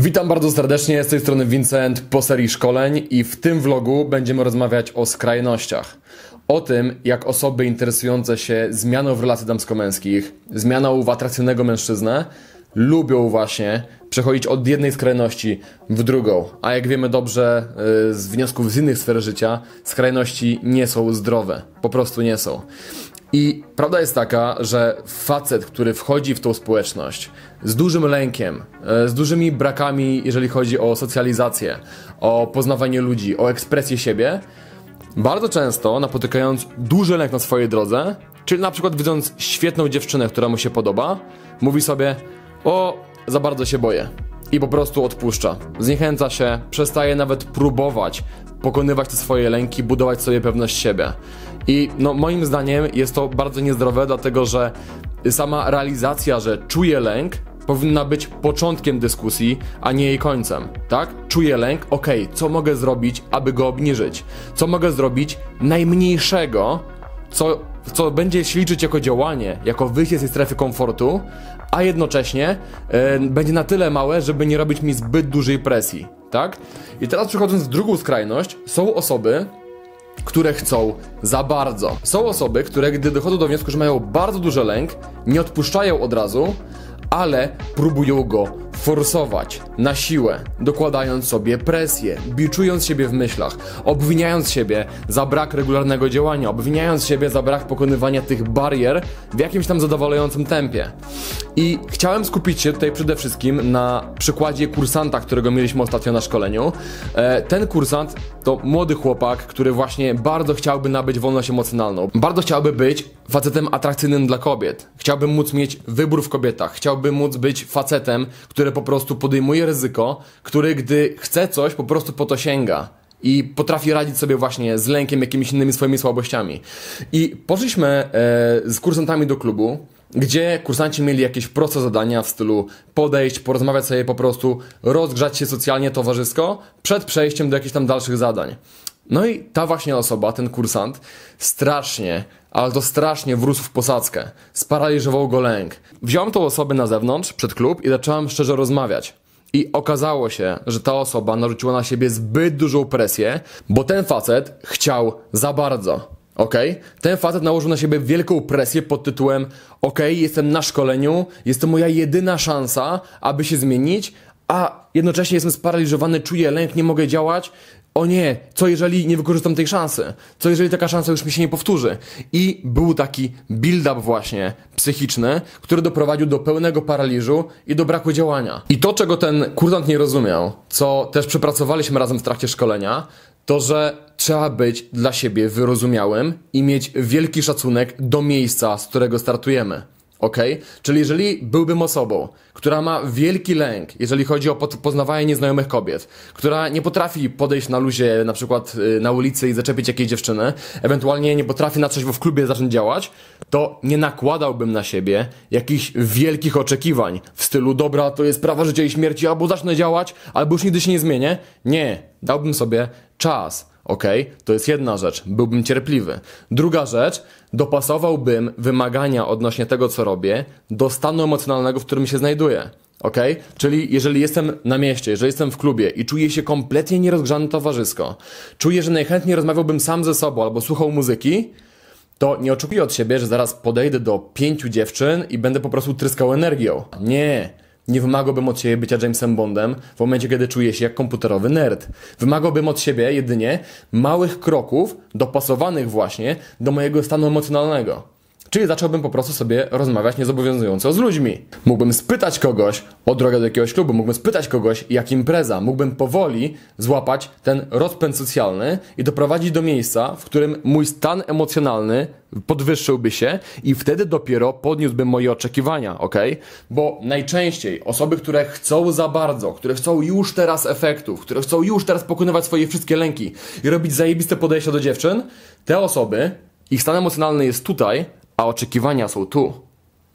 Witam bardzo serdecznie, z tej strony Vincent po serii szkoleń i w tym vlogu będziemy rozmawiać o skrajnościach. O tym, jak osoby interesujące się zmianą w relacji damsko-męskich, zmianą w atrakcyjnego mężczyznę, lubią właśnie przechodzić od jednej skrajności w drugą. A jak wiemy dobrze y, z wniosków z innych sfer życia, skrajności nie są zdrowe. Po prostu nie są. I prawda jest taka, że facet, który wchodzi w tą społeczność z dużym lękiem, e, z dużymi brakami, jeżeli chodzi o socjalizację, o poznawanie ludzi, o ekspresję siebie, bardzo często napotykając duży lęk na swojej drodze, czyli na przykład widząc świetną dziewczynę, która mu się podoba, mówi sobie: O, za bardzo się boję. I po prostu odpuszcza. Zniechęca się, przestaje nawet próbować pokonywać te swoje lęki, budować sobie pewność siebie. I no, moim zdaniem jest to bardzo niezdrowe, dlatego że sama realizacja, że czuję lęk, powinna być początkiem dyskusji, a nie jej końcem, tak? Czuję lęk, ok, co mogę zrobić, aby go obniżyć? Co mogę zrobić najmniejszego, co, co będzie się liczyć jako działanie, jako wyjście z tej strefy komfortu, a jednocześnie e, będzie na tyle małe, żeby nie robić mi zbyt dużej presji, tak? I teraz przechodząc w drugą skrajność, są osoby, które chcą za bardzo. Są osoby, które gdy dochodzą do wniosku, że mają bardzo duży lęk, nie odpuszczają od razu, ale próbują go forsować na siłę, dokładając sobie presję, biczując siebie w myślach, obwiniając siebie za brak regularnego działania, obwiniając siebie za brak pokonywania tych barier w jakimś tam zadowalającym tempie. I chciałem skupić się tutaj przede wszystkim na przykładzie kursanta, którego mieliśmy ostatnio na szkoleniu. E, ten kursant to młody chłopak, który właśnie bardzo chciałby nabyć wolność emocjonalną. Bardzo chciałby być facetem atrakcyjnym dla kobiet. Chciałby móc mieć wybór w kobietach. Chciałby móc być facetem, który po prostu podejmuje ryzyko, który gdy chce coś, po prostu po to sięga i potrafi radzić sobie właśnie z lękiem, jakimiś innymi swoimi słabościami. I poszliśmy e, z kursantami do klubu, gdzie kursanci mieli jakieś proste zadania w stylu podejść, porozmawiać sobie po prostu, rozgrzać się socjalnie, towarzysko, przed przejściem do jakichś tam dalszych zadań. No i ta właśnie osoba, ten kursant, strasznie, ale to strasznie wrósł w posadzkę. Sparaliżował go lęk. Wziąłem tą osobę na zewnątrz, przed klub i zacząłem szczerze rozmawiać. I okazało się, że ta osoba narzuciła na siebie zbyt dużą presję, bo ten facet chciał za bardzo. Ok? Ten facet nałożył na siebie wielką presję pod tytułem: Ok, jestem na szkoleniu, jest to moja jedyna szansa, aby się zmienić, a jednocześnie jestem sparaliżowany, czuję lęk, nie mogę działać. O nie, co jeżeli nie wykorzystam tej szansy? Co jeżeli taka szansa już mi się nie powtórzy? I był taki build-up właśnie psychiczny, który doprowadził do pełnego paraliżu i do braku działania. I to, czego ten kursant nie rozumiał, co też przepracowaliśmy razem w trakcie szkolenia, to że trzeba być dla siebie wyrozumiałym i mieć wielki szacunek do miejsca, z którego startujemy. Ok? Czyli jeżeli byłbym osobą, która ma wielki lęk, jeżeli chodzi o poznawanie nieznajomych kobiet, która nie potrafi podejść na luzie, na przykład y, na ulicy i zaczepić jakiejś dziewczyny, ewentualnie nie potrafi na coś w klubie zacząć działać, to nie nakładałbym na siebie jakichś wielkich oczekiwań w stylu, dobra, to jest prawo życia i śmierci, albo zacznę działać, albo już nigdy się nie zmienię. Nie, dałbym sobie czas Ok, to jest jedna rzecz, byłbym cierpliwy. Druga rzecz, dopasowałbym wymagania odnośnie tego, co robię, do stanu emocjonalnego, w którym się znajduję. Ok? Czyli jeżeli jestem na mieście, jeżeli jestem w klubie i czuję się kompletnie nierozgrzany towarzysko, czuję, że najchętniej rozmawiałbym sam ze sobą albo słuchał muzyki, to nie oczekuję od siebie, że zaraz podejdę do pięciu dziewczyn i będę po prostu tryskał energią. Nie. Nie wymagałbym od siebie bycia Jamesem Bondem w momencie, kiedy czuję się jak komputerowy nerd. Wymagałbym od siebie jedynie małych kroków dopasowanych właśnie do mojego stanu emocjonalnego. Czyli zacząłbym po prostu sobie rozmawiać niezobowiązująco z ludźmi. Mógłbym spytać kogoś o drogę do jakiegoś klubu, mógłbym spytać kogoś, jak impreza. Mógłbym powoli złapać ten rozpęd socjalny i doprowadzić do miejsca, w którym mój stan emocjonalny podwyższyłby się i wtedy dopiero podniósłbym moje oczekiwania, ok? Bo najczęściej osoby, które chcą za bardzo, które chcą już teraz efektów, które chcą już teraz pokonywać swoje wszystkie lęki i robić zajebiste podejścia do dziewczyn, te osoby, ich stan emocjonalny jest tutaj, a oczekiwania są tu.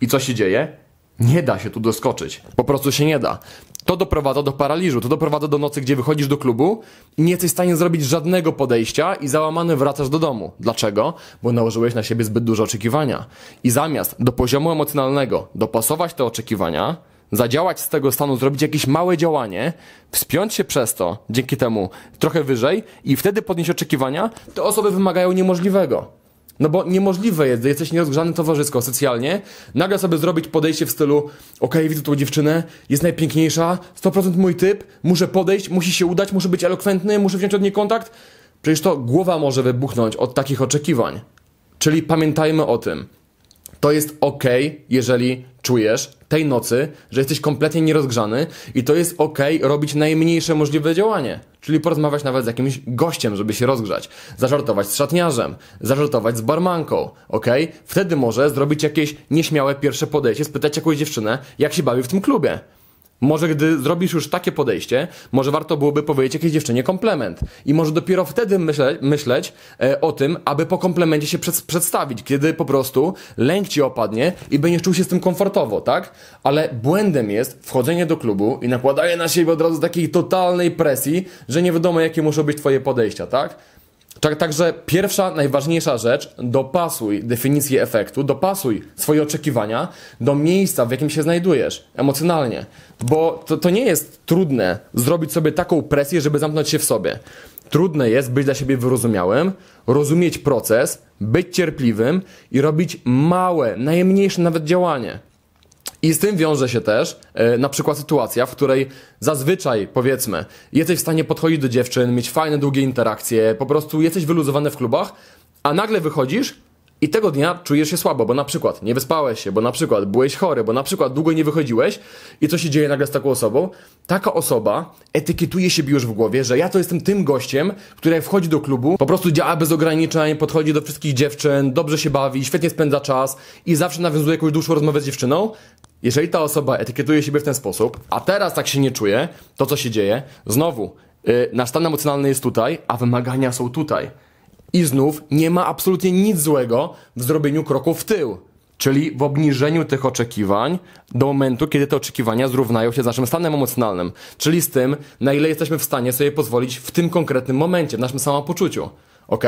I co się dzieje? Nie da się tu doskoczyć. Po prostu się nie da. To doprowadza do paraliżu, to doprowadza do nocy, gdzie wychodzisz do klubu i nie jesteś w stanie zrobić żadnego podejścia i załamany wracasz do domu. Dlaczego? Bo nałożyłeś na siebie zbyt duże oczekiwania. I zamiast do poziomu emocjonalnego dopasować te oczekiwania, zadziałać z tego stanu, zrobić jakieś małe działanie, wspiąć się przez to, dzięki temu trochę wyżej i wtedy podnieść oczekiwania, te osoby wymagają niemożliwego. No bo niemożliwe jest, że jesteś nierozgrzany towarzysko, socjalnie, nagle sobie zrobić podejście w stylu okej, widzę tą dziewczynę, jest najpiękniejsza, 100% mój typ, muszę podejść, musi się udać, muszę być elokwentny, muszę wziąć od niej kontakt. Przecież to głowa może wybuchnąć od takich oczekiwań. Czyli pamiętajmy o tym. To jest ok, jeżeli czujesz tej nocy, że jesteś kompletnie nierozgrzany i to jest ok robić najmniejsze możliwe działanie. Czyli porozmawiać nawet z jakimś gościem, żeby się rozgrzać. Zażartować z szatniarzem, zażartować z barmanką, ok? Wtedy może zrobić jakieś nieśmiałe pierwsze podejście, spytać jakąś dziewczynę, jak się bawi w tym klubie. Może gdy zrobisz już takie podejście, może warto byłoby powiedzieć jakiejś dziewczynie komplement. I może dopiero wtedy myśle, myśleć e, o tym, aby po komplemencie się przed, przedstawić, kiedy po prostu lęk ci opadnie i będziesz czuł się z tym komfortowo, tak? Ale błędem jest wchodzenie do klubu i nakładanie na siebie od razu takiej totalnej presji, że nie wiadomo jakie muszą być twoje podejścia, tak? Tak, także pierwsza, najważniejsza rzecz, dopasuj definicję efektu, dopasuj swoje oczekiwania do miejsca, w jakim się znajdujesz emocjonalnie. Bo to, to nie jest trudne zrobić sobie taką presję, żeby zamknąć się w sobie. Trudne jest być dla siebie wyrozumiałym, rozumieć proces, być cierpliwym i robić małe, najmniejsze nawet działanie. I z tym wiąże się też yy, na przykład sytuacja, w której zazwyczaj, powiedzmy, jesteś w stanie podchodzić do dziewczyn, mieć fajne, długie interakcje, po prostu jesteś wyluzowany w klubach, a nagle wychodzisz i tego dnia czujesz się słabo, bo na przykład nie wyspałeś się, bo na przykład byłeś chory, bo na przykład długo nie wychodziłeś i co się dzieje nagle z taką osobą? Taka osoba etykietuje siebie już w głowie, że ja to jestem tym gościem, który wchodzi do klubu, po prostu działa bez ograniczeń, podchodzi do wszystkich dziewczyn, dobrze się bawi, świetnie spędza czas i zawsze nawiązuje jakąś dłuższą rozmowę z dziewczyną. Jeżeli ta osoba etykietuje siebie w ten sposób, a teraz tak się nie czuje, to co się dzieje? Znowu, yy, nasz stan emocjonalny jest tutaj, a wymagania są tutaj. I znów nie ma absolutnie nic złego w zrobieniu kroku w tył. Czyli w obniżeniu tych oczekiwań do momentu, kiedy te oczekiwania zrównają się z naszym stanem emocjonalnym. Czyli z tym, na ile jesteśmy w stanie sobie pozwolić w tym konkretnym momencie, w naszym samopoczuciu. Ok?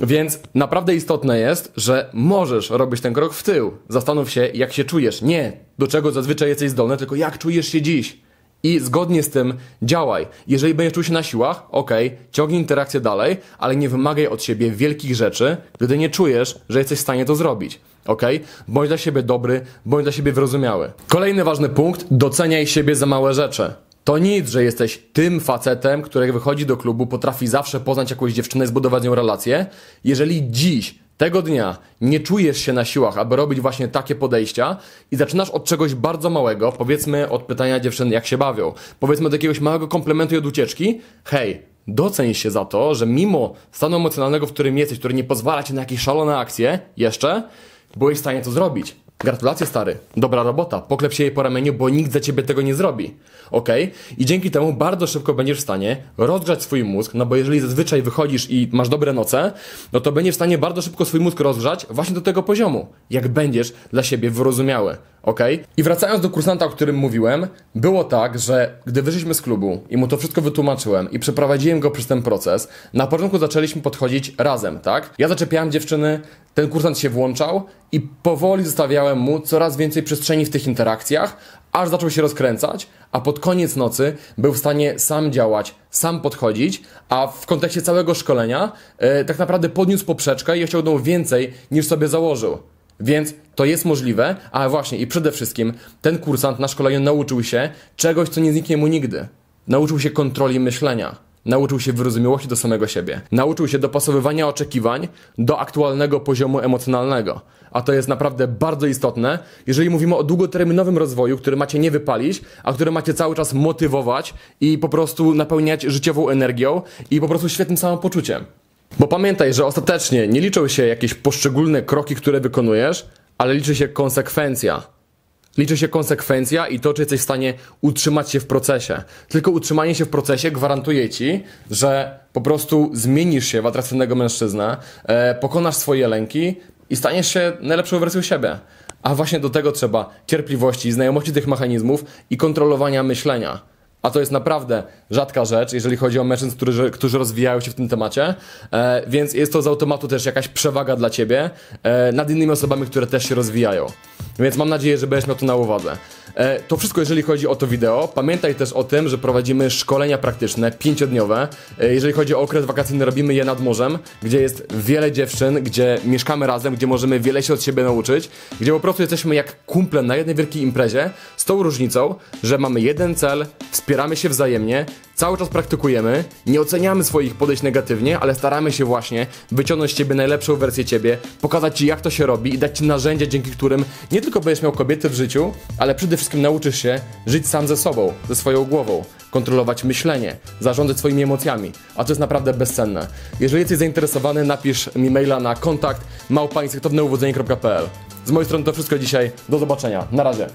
Więc naprawdę istotne jest, że możesz robić ten krok w tył. Zastanów się, jak się czujesz. Nie do czego zazwyczaj jesteś zdolny, tylko jak czujesz się dziś. I zgodnie z tym działaj. Jeżeli będziesz czuł się na siłach, ok, ciągnij interakcję dalej, ale nie wymagaj od siebie wielkich rzeczy, gdy nie czujesz, że jesteś w stanie to zrobić. Ok? Bądź dla siebie dobry, bądź dla siebie wyrozumiały. Kolejny ważny punkt: doceniaj siebie za małe rzeczy. To nic, że jesteś tym facetem, który wychodzi do klubu, potrafi zawsze poznać jakąś dziewczynę, zbudować z nią relację. Jeżeli dziś tego dnia nie czujesz się na siłach, aby robić właśnie takie podejścia i zaczynasz od czegoś bardzo małego, powiedzmy od pytania dziewczyn, jak się bawią, powiedzmy od jakiegoś małego komplementu i od ucieczki, hej, doceń się za to, że mimo stanu emocjonalnego, w którym jesteś, który nie pozwala ci na jakieś szalone akcje, jeszcze, byłeś w stanie to zrobić. Gratulacje stary, dobra robota, poklep się jej po ramieniu, bo nikt za ciebie tego nie zrobi. Ok? I dzięki temu bardzo szybko będziesz w stanie rozgrzać swój mózg, no bo jeżeli zazwyczaj wychodzisz i masz dobre noce, no to będziesz w stanie bardzo szybko swój mózg rozgrzać właśnie do tego poziomu, jak będziesz dla siebie wyrozumiały. Ok? I wracając do kursanta, o którym mówiłem, było tak, że gdy wyszliśmy z klubu i mu to wszystko wytłumaczyłem i przeprowadziłem go przez ten proces, na początku zaczęliśmy podchodzić razem, tak? Ja zaczepiałem dziewczyny, ten kursant się włączał i powoli zostawiałem mu coraz więcej przestrzeni w tych interakcjach, aż zaczął się rozkręcać, a pod koniec nocy był w stanie sam działać, sam podchodzić, a w kontekście całego szkolenia yy, tak naprawdę podniósł poprzeczkę i osiągnął więcej niż sobie założył. Więc to jest możliwe, ale właśnie i przede wszystkim ten kursant na szkoleniu nauczył się czegoś, co nie zniknie mu nigdy. Nauczył się kontroli myślenia. Nauczył się wyrozumiałości do samego siebie. Nauczył się dopasowywania oczekiwań do aktualnego poziomu emocjonalnego. A to jest naprawdę bardzo istotne, jeżeli mówimy o długoterminowym rozwoju, który macie nie wypalić, a który macie cały czas motywować i po prostu napełniać życiową energią i po prostu świetnym samopoczuciem. Bo pamiętaj, że ostatecznie nie liczą się jakieś poszczególne kroki, które wykonujesz, ale liczy się konsekwencja. Liczy się konsekwencja i to, czy jesteś w stanie utrzymać się w procesie. Tylko utrzymanie się w procesie gwarantuje ci, że po prostu zmienisz się w atrakcyjnego mężczyznę, e, pokonasz swoje lęki i staniesz się najlepszą wersją siebie. A właśnie do tego trzeba cierpliwości, znajomości tych mechanizmów i kontrolowania myślenia. A to jest naprawdę rzadka rzecz, jeżeli chodzi o mężczyzn, którzy, którzy rozwijają się w tym temacie, e, więc jest to z automatu też jakaś przewaga dla ciebie e, nad innymi osobami, które też się rozwijają. Więc mam nadzieję, że będziesz miał to na uwadze. E, To wszystko, jeżeli chodzi o to wideo. Pamiętaj też o tym, że prowadzimy szkolenia praktyczne, pięciodniowe. E, Jeżeli chodzi o okres wakacyjny, robimy je nad morzem, gdzie jest wiele dziewczyn, gdzie mieszkamy razem, gdzie możemy wiele się od siebie nauczyć, gdzie po prostu jesteśmy jak kumple na jednej wielkiej imprezie, z tą różnicą, że mamy jeden cel, wspieramy się wzajemnie, cały czas praktykujemy, nie oceniamy swoich podejść negatywnie, ale staramy się właśnie wyciągnąć z ciebie najlepszą wersję ciebie, pokazać ci jak to się robi i dać ci narzędzia, dzięki którym nie tylko będziesz miał kobiety w życiu, ale przede wszystkim nauczysz się żyć sam ze sobą, ze swoją głową, kontrolować myślenie, zarządzać swoimi emocjami, a to jest naprawdę bezcenne. Jeżeli jesteś zainteresowany, napisz mi maila na kontakt Z mojej strony to wszystko dzisiaj, do zobaczenia, na razie.